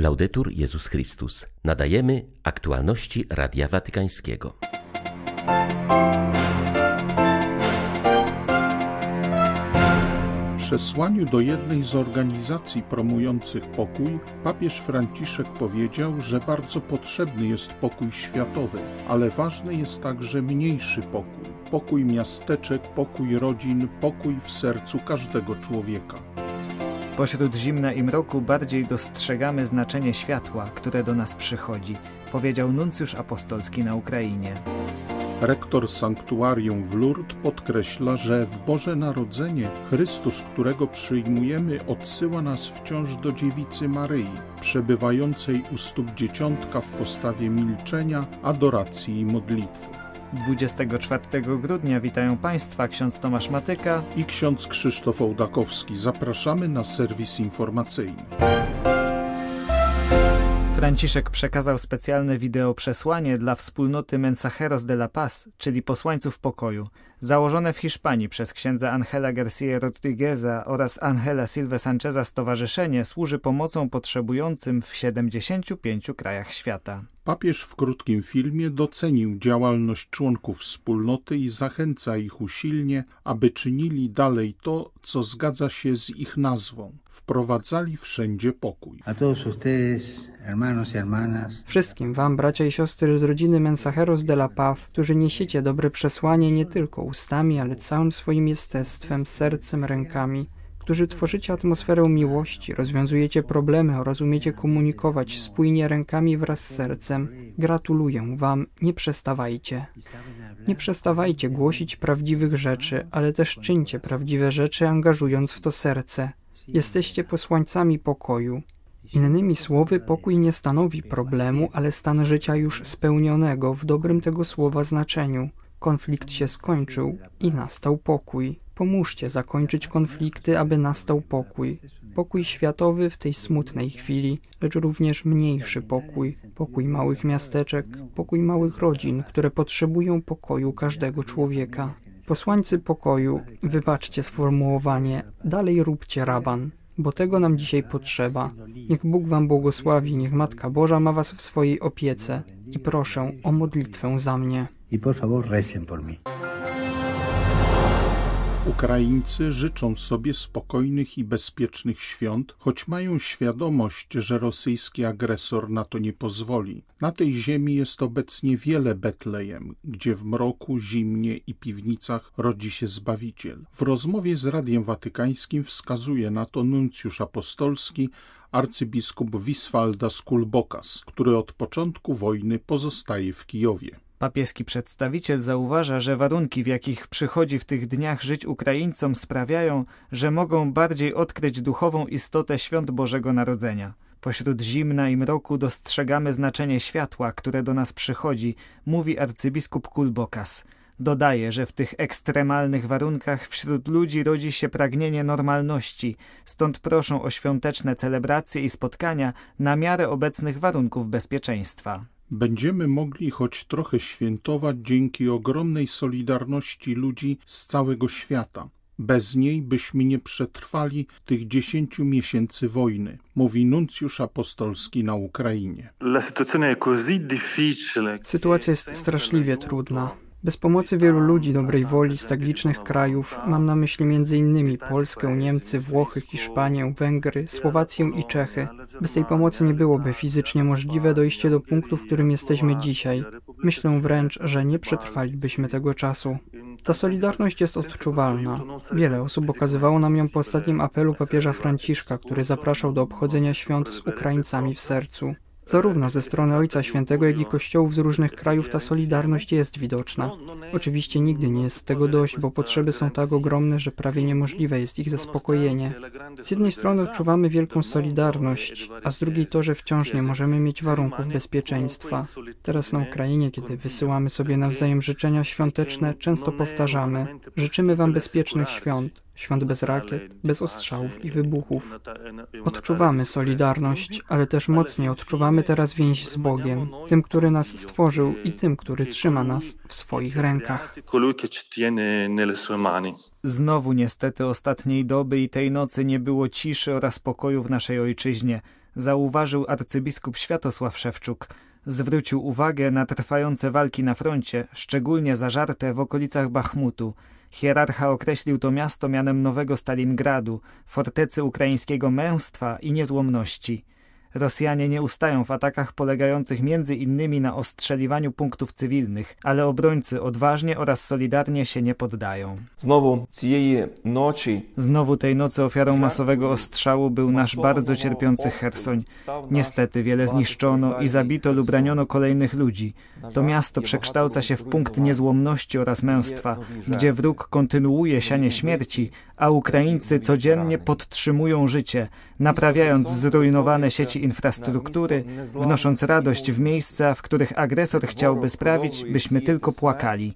Laudetur Jezus Chrystus. Nadajemy aktualności Radia Watykańskiego. W przesłaniu do jednej z organizacji promujących pokój papież Franciszek powiedział, że bardzo potrzebny jest pokój światowy, ale ważny jest także mniejszy pokój. Pokój miasteczek, pokój rodzin, pokój w sercu każdego człowieka. Pośród zimna i mroku bardziej dostrzegamy znaczenie światła, które do nas przychodzi, powiedział nuncjusz apostolski na Ukrainie. Rektor sanktuarium w Lourdes podkreśla, że w Boże Narodzenie Chrystus, którego przyjmujemy, odsyła nas wciąż do dziewicy Maryi, przebywającej u stóp dzieciątka w postawie milczenia, adoracji i modlitwy. 24 grudnia witają Państwa ksiądz Tomasz Matyka i ksiądz Krzysztof Ołdakowski. Zapraszamy na serwis informacyjny. Franciszek przekazał specjalne wideo przesłanie dla wspólnoty Mensajeros de la Paz, czyli posłańców pokoju, założone w Hiszpanii przez księdza Angela Garcia Rodrigueza oraz Angela Silva Sancheza Stowarzyszenie służy pomocą potrzebującym w 75 krajach świata. Papież w krótkim filmie docenił działalność członków wspólnoty i zachęca ich usilnie, aby czynili dalej to, co zgadza się z ich nazwą. Wprowadzali wszędzie pokój. A todos ustedes. Wszystkim wam, bracia i siostry z rodziny Mensajeros de la Paz, którzy niesiecie dobre przesłanie nie tylko ustami, ale całym swoim jestestwem, sercem, rękami, którzy tworzycie atmosferę miłości, rozwiązujecie problemy oraz umiecie komunikować spójnie rękami wraz z sercem. Gratuluję Wam, nie przestawajcie. Nie przestawajcie głosić prawdziwych rzeczy, ale też czyńcie prawdziwe rzeczy, angażując w to serce. Jesteście posłańcami pokoju. Innymi słowy, pokój nie stanowi problemu, ale stan życia już spełnionego w dobrym tego słowa znaczeniu. Konflikt się skończył i nastał pokój. Pomóżcie zakończyć konflikty, aby nastał pokój. Pokój światowy w tej smutnej chwili, lecz również mniejszy pokój, pokój małych miasteczek, pokój małych rodzin, które potrzebują pokoju każdego człowieka. Posłańcy pokoju, wybaczcie sformułowanie, dalej róbcie raban, bo tego nam dzisiaj potrzeba. Niech Bóg Wam błogosławi, niech Matka Boża ma Was w swojej opiece i proszę o modlitwę za mnie. I por favor recen por mí. Ukraińcy życzą sobie spokojnych i bezpiecznych świąt, choć mają świadomość, że rosyjski agresor na to nie pozwoli. Na tej ziemi jest obecnie wiele Betlejem, gdzie w mroku, zimnie i piwnicach rodzi się Zbawiciel. W rozmowie z Radiem Watykańskim wskazuje na to nuncjusz apostolski arcybiskup Wiswalda Skulbokas, który od początku wojny pozostaje w Kijowie. Papieski przedstawiciel zauważa, że warunki, w jakich przychodzi w tych dniach żyć Ukraińcom, sprawiają, że mogą bardziej odkryć duchową istotę świąt Bożego Narodzenia. Pośród zimna i mroku dostrzegamy znaczenie światła, które do nas przychodzi, mówi arcybiskup Kulbokas. Dodaje, że w tych ekstremalnych warunkach wśród ludzi rodzi się pragnienie normalności, stąd proszą o świąteczne celebracje i spotkania na miarę obecnych warunków bezpieczeństwa będziemy mogli choć trochę świętować dzięki ogromnej solidarności ludzi z całego świata. Bez niej byśmy nie przetrwali tych dziesięciu miesięcy wojny, mówi nuncjusz apostolski na Ukrainie. Sytuacja jest straszliwie trudna. Bez pomocy wielu ludzi dobrej woli z tak licznych krajów, mam na myśli m.in. Polskę, Niemcy, Włochy, Hiszpanię, Węgry, Słowację i Czechy, bez tej pomocy nie byłoby fizycznie możliwe dojście do punktu, w którym jesteśmy dzisiaj. Myślę wręcz, że nie przetrwalibyśmy tego czasu. Ta solidarność jest odczuwalna. Wiele osób okazywało nam ją po ostatnim apelu papieża Franciszka, który zapraszał do obchodzenia świąt z Ukraińcami w sercu. Zarówno ze strony Ojca Świętego, jak i kościołów z różnych krajów ta solidarność jest widoczna. Oczywiście nigdy nie jest tego dość, bo potrzeby są tak ogromne, że prawie niemożliwe jest ich zaspokojenie. Z jednej strony odczuwamy wielką solidarność, a z drugiej to, że wciąż nie możemy mieć warunków bezpieczeństwa. Teraz na Ukrainie, kiedy wysyłamy sobie nawzajem życzenia świąteczne, często powtarzamy: Życzymy Wam bezpiecznych świąt. Świąt bez rakiet, bez ostrzałów i wybuchów. Odczuwamy solidarność, ale też mocniej odczuwamy teraz więź z Bogiem, tym, który nas stworzył i tym, który trzyma nas w swoich rękach. Znowu niestety ostatniej doby i tej nocy nie było ciszy oraz spokoju w naszej ojczyźnie. zauważył arcybiskup Światosław Szewczuk. Zwrócił uwagę na trwające walki na froncie, szczególnie zażarte w okolicach Bachmutu. Hierarcha określił to miasto mianem nowego Stalingradu, fortecy ukraińskiego męstwa i niezłomności. Rosjanie nie ustają w atakach polegających między innymi na ostrzeliwaniu punktów cywilnych, ale obrońcy odważnie oraz solidarnie się nie poddają. Znowu nocy. Znowu tej nocy ofiarą masowego ostrzału był nasz bardzo cierpiący Hersoń. Niestety wiele zniszczono i zabito lub raniono kolejnych ludzi. To miasto przekształca się w punkt niezłomności oraz męstwa, gdzie wróg kontynuuje sianie śmierci, a Ukraińcy codziennie podtrzymują życie, naprawiając zrujnowane sieci infrastruktury, wnosząc radość w miejsca, w których agresor chciałby sprawić, byśmy tylko płakali.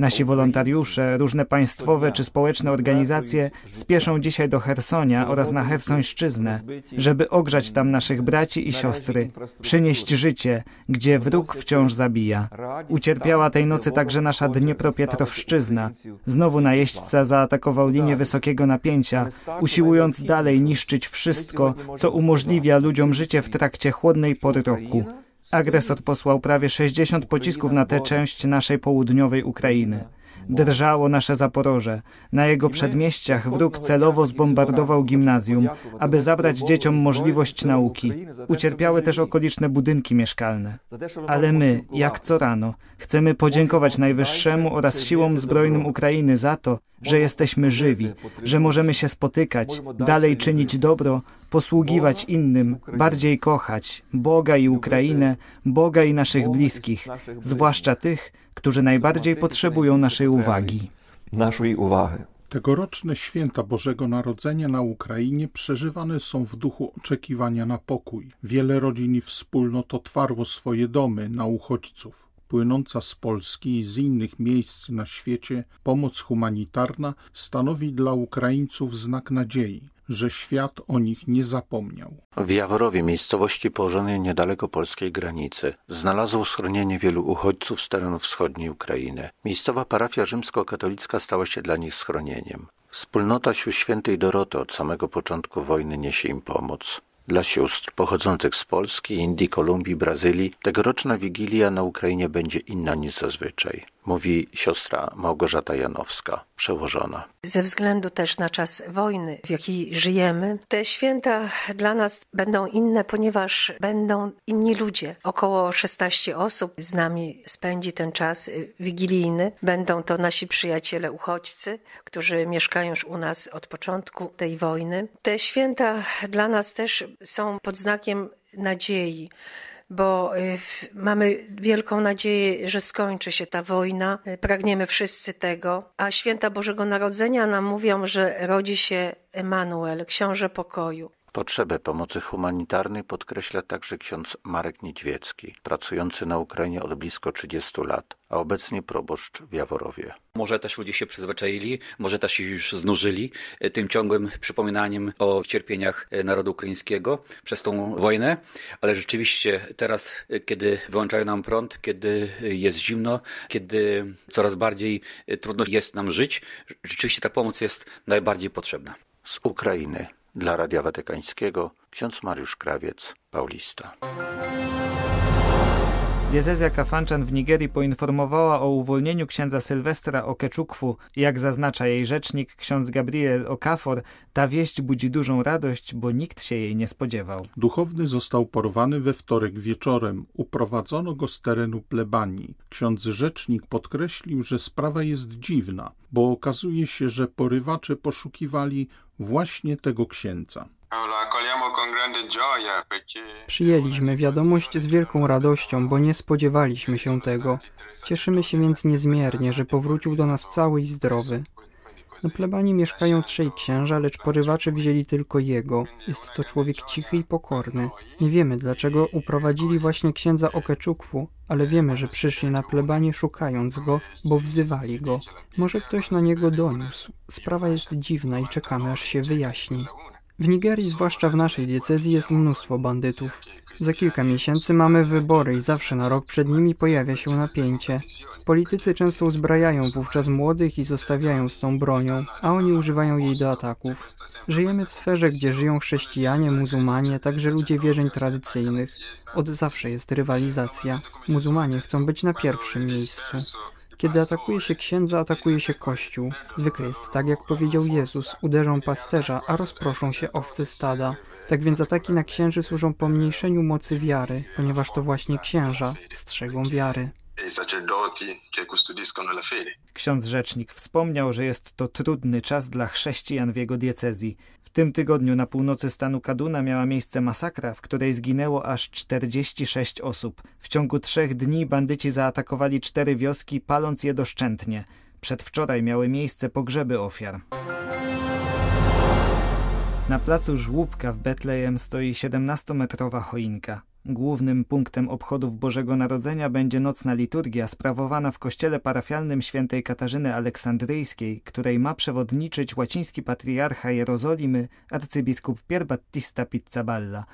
Nasi wolontariusze, różne państwowe czy społeczne organizacje spieszą dzisiaj do Hersonia oraz na Hersońszczyznę, żeby ogrzać tam naszych braci i siostry, przynieść życie, gdzie wróg wciąż zabija. Ucierpiała tej nocy także nasza Dniepropietrowszczyzna. Znowu najeźdźca zaatakował linię wysokiego napięcia, usiłując dalej niszczyć wszystko, co umożliwia ludziom życie w trakcie chłodnej pory roku. Agresor posłał prawie 60 pocisków na tę część naszej południowej Ukrainy. Drżało nasze Zaporoże. Na jego przedmieściach wróg celowo zbombardował gimnazjum, aby zabrać dzieciom możliwość nauki. Ucierpiały też okoliczne budynki mieszkalne. Ale my, jak co rano, chcemy podziękować Najwyższemu oraz siłom zbrojnym Ukrainy za to, że jesteśmy żywi, że możemy się spotykać, dalej czynić dobro, posługiwać innym, bardziej kochać Boga i Ukrainę, Boga i naszych bliskich, zwłaszcza tych, którzy najbardziej potrzebują naszej uwagi. Naszej uwagi. Tegoroczne święta Bożego Narodzenia na Ukrainie przeżywane są w duchu oczekiwania na pokój. Wiele rodzin i wspólnot otwarło swoje domy na uchodźców. Płynąca z Polski i z innych miejsc na świecie pomoc humanitarna stanowi dla Ukraińców znak nadziei, że świat o nich nie zapomniał. W Jaworowie, miejscowości położonej niedaleko polskiej granicy, znalazło schronienie wielu uchodźców z terenów wschodniej Ukrainy. Miejscowa parafia rzymskokatolicka stała się dla nich schronieniem. Wspólnota sił świętej Doroty od samego początku wojny niesie im pomoc. Dla sióstr pochodzących z Polski, Indii, Kolumbii, Brazylii tegoroczna Wigilia na Ukrainie będzie inna niż zazwyczaj, mówi siostra Małgorzata Janowska, przełożona. Ze względu też na czas wojny, w jakiej żyjemy, te święta dla nas będą inne, ponieważ będą inni ludzie. Około 16 osób z nami spędzi ten czas wigilijny. Będą to nasi przyjaciele uchodźcy, którzy mieszkają już u nas od początku tej wojny. Te święta dla nas też są pod znakiem nadziei bo y, mamy wielką nadzieję, że skończy się ta wojna. Pragniemy wszyscy tego. A święta Bożego Narodzenia nam mówią, że rodzi się Emanuel, książę pokoju. Potrzebę pomocy humanitarnej podkreśla także ksiądz Marek Niedźwiecki, pracujący na Ukrainie od blisko 30 lat, a obecnie proboszcz w Jaworowie. Może też ludzie się przyzwyczaili, może też się już znużyli e, tym ciągłym przypominaniem o cierpieniach e, narodu ukraińskiego przez tą wojnę, ale rzeczywiście teraz, e, kiedy wyłączają nam prąd, kiedy jest zimno, kiedy coraz bardziej trudno jest nam żyć, rzeczywiście ta pomoc jest najbardziej potrzebna. Z Ukrainy dla Radia Watykańskiego ksiądz Mariusz Krawiec, Paulista. Diecezja Kafanczan w Nigerii poinformowała o uwolnieniu księdza Sylwestra Okeczukwu. Jak zaznacza jej rzecznik, ksiądz Gabriel Okafor, ta wieść budzi dużą radość, bo nikt się jej nie spodziewał. Duchowny został porwany we wtorek wieczorem. Uprowadzono go z terenu plebanii. Ksiądz rzecznik podkreślił, że sprawa jest dziwna, bo okazuje się, że porywacze poszukiwali właśnie tego księdza. Przyjęliśmy wiadomość z wielką radością, bo nie spodziewaliśmy się tego. Cieszymy się więc niezmiernie, że powrócił do nas cały i zdrowy. Na plebanii mieszkają trzej księża, lecz porywacze wzięli tylko jego. Jest to człowiek cichy i pokorny. Nie wiemy, dlaczego uprowadzili właśnie księdza Okeczukwu, ale wiemy, że przyszli na plebanie szukając go, bo wzywali go. Może ktoś na niego doniósł. Sprawa jest dziwna i czekamy, aż się wyjaśni. W Nigerii, zwłaszcza w naszej diecezji, jest mnóstwo bandytów. Za kilka miesięcy mamy wybory i zawsze na rok przed nimi pojawia się napięcie. Politycy często uzbrajają wówczas młodych i zostawiają z tą bronią, a oni używają jej do ataków. Żyjemy w sferze, gdzie żyją chrześcijanie, muzułmanie, także ludzie wierzeń tradycyjnych. Od zawsze jest rywalizacja. Muzułmanie chcą być na pierwszym miejscu. Kiedy atakuje się księdza, atakuje się kościół. Zwykle jest tak, jak powiedział Jezus: uderzą pasterza, a rozproszą się owce stada. Tak więc ataki na księży służą pomniejszeniu mocy wiary, ponieważ to właśnie księża strzegą wiary. Ksiądz rzecznik wspomniał, że jest to trudny czas dla chrześcijan w jego diecezji. W tym tygodniu na północy stanu Kaduna miała miejsce masakra, w której zginęło aż 46 osób. W ciągu trzech dni bandyci zaatakowali cztery wioski, paląc je doszczętnie. Przedwczoraj miały miejsce pogrzeby ofiar. Na placu Żłóbka w Betlejem stoi 17-metrowa choinka. Głównym punktem obchodów Bożego Narodzenia będzie nocna liturgia sprawowana w kościele parafialnym świętej Katarzyny Aleksandryjskiej, której ma przewodniczyć łaciński patriarcha Jerozolimy arcybiskup Pierbattista Pizzaballa.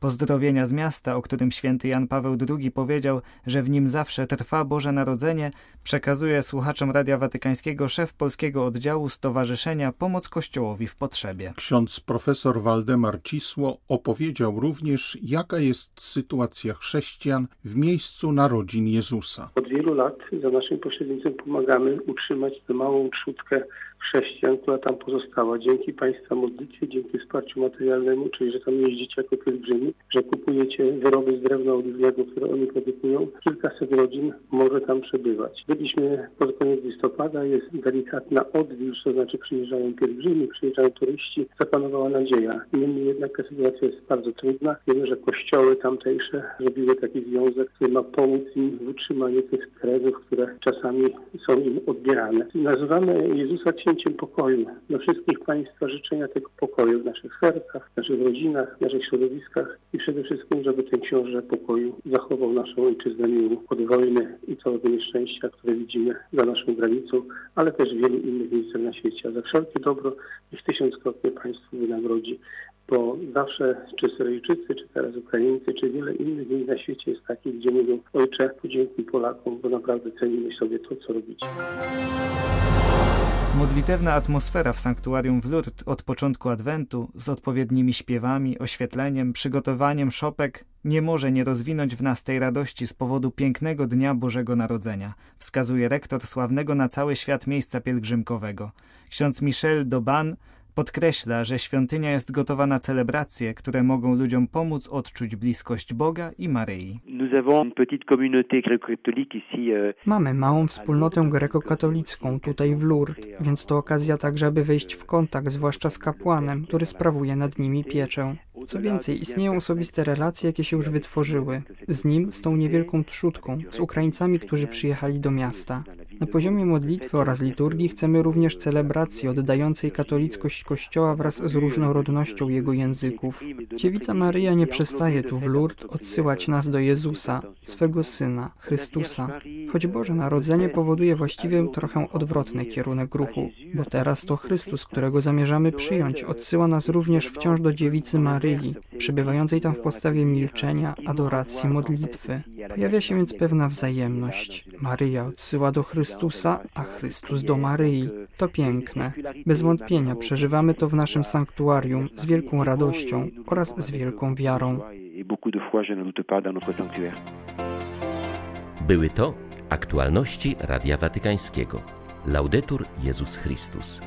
Pozdrowienia z miasta, o którym święty Jan Paweł II powiedział, że w nim zawsze trwa Boże Narodzenie, przekazuje słuchaczom Radia Watykańskiego szef polskiego oddziału Stowarzyszenia Pomoc Kościołowi w Potrzebie. Ksiądz profesor Waldemar Cisło opowiedział również, jaka jest sytuacja chrześcijan w miejscu narodzin Jezusa. Od wielu lat za naszym pośrednictwem pomagamy utrzymać tę małą trzutkę chrześcijan, która tam pozostała. Dzięki Państwa modlitwie, dzięki wsparciu materialnemu, czyli że tam jeździcie jako pielgrzymi, że kupujecie wyroby z drewna oliwnego, które oni produkują, kilkaset rodzin może tam przebywać. Byliśmy pod koniec listopada, jest delikatna odwilż, to znaczy przyjeżdżają pielgrzymi, przyjeżdżają turyści, zapanowała nadzieja. Niemniej jednak ta sytuacja jest bardzo trudna. Wiemy, że kościoły tamtejsze zrobiły taki związek, który ma pomóc im w utrzymaniu tych terenów, które czasami są im odbierane. Nazywamy Jezusa księciem pokoju. Dla wszystkich Państwa życzenia tego pokoju w naszych sercach, w naszych rodzinach, w naszych środowiskach i przede wszystkim, żeby ten książę pokoju zachował naszą ojczyznę miłą od wojny i całego nieszczęścia, które widzimy za naszą granicą, ale też wielu innych miejscach na świecie. A za wszelkie dobro niech tysiąckrotnie Państwu wynagrodzi bo zawsze czy Syryjczycy, czy teraz Ukraińcy, czy wiele innych miejsc na świecie jest takich, gdzie mówią Ojcze, podziękuj Polakom, bo naprawdę cenimy sobie to, co robicie. Modlitewna atmosfera w sanktuarium w Lourdes od początku Adwentu z odpowiednimi śpiewami, oświetleniem, przygotowaniem szopek nie może nie rozwinąć w nas tej radości z powodu pięknego Dnia Bożego Narodzenia, wskazuje rektor sławnego na cały świat miejsca pielgrzymkowego. Ksiądz Michel Doban Podkreśla, że świątynia jest gotowa na celebracje, które mogą ludziom pomóc odczuć bliskość Boga i Maryi. Euh, Mamy małą wspólnotę grekokatolicką tutaj w Lourdes, więc to okazja także, aby wejść w kontakt, zwłaszcza z kapłanem, który sprawuje nad nimi pieczę. Co więcej, istnieją osobiste relacje, jakie się już wytworzyły. Z nim, z tą niewielką trzutką, z Ukraińcami, którzy przyjechali do miasta. Na poziomie modlitwy oraz liturgii chcemy również celebracji oddającej katolickość Kościoła wraz z różnorodnością jego języków. Dziewica Maryja nie przestaje tu w Lourdes odsyłać nas do Jezusa, swego Syna, Chrystusa. Choć Boże Narodzenie powoduje właściwie trochę odwrotny kierunek ruchu, bo teraz to Chrystus, którego zamierzamy przyjąć, odsyła nas również wciąż do Dziewicy Maryi, przybywającej tam w postawie milczenia, adoracji, modlitwy. Pojawia się więc pewna wzajemność. Maryja odsyła do Chrystusa, a Chrystus do Maryi. To piękne. Bez wątpienia przeżywamy to w naszym sanktuarium z wielką radością oraz z wielką wiarą. Były to aktualności Radia Watykańskiego. Laudetur Jezus Chrystus.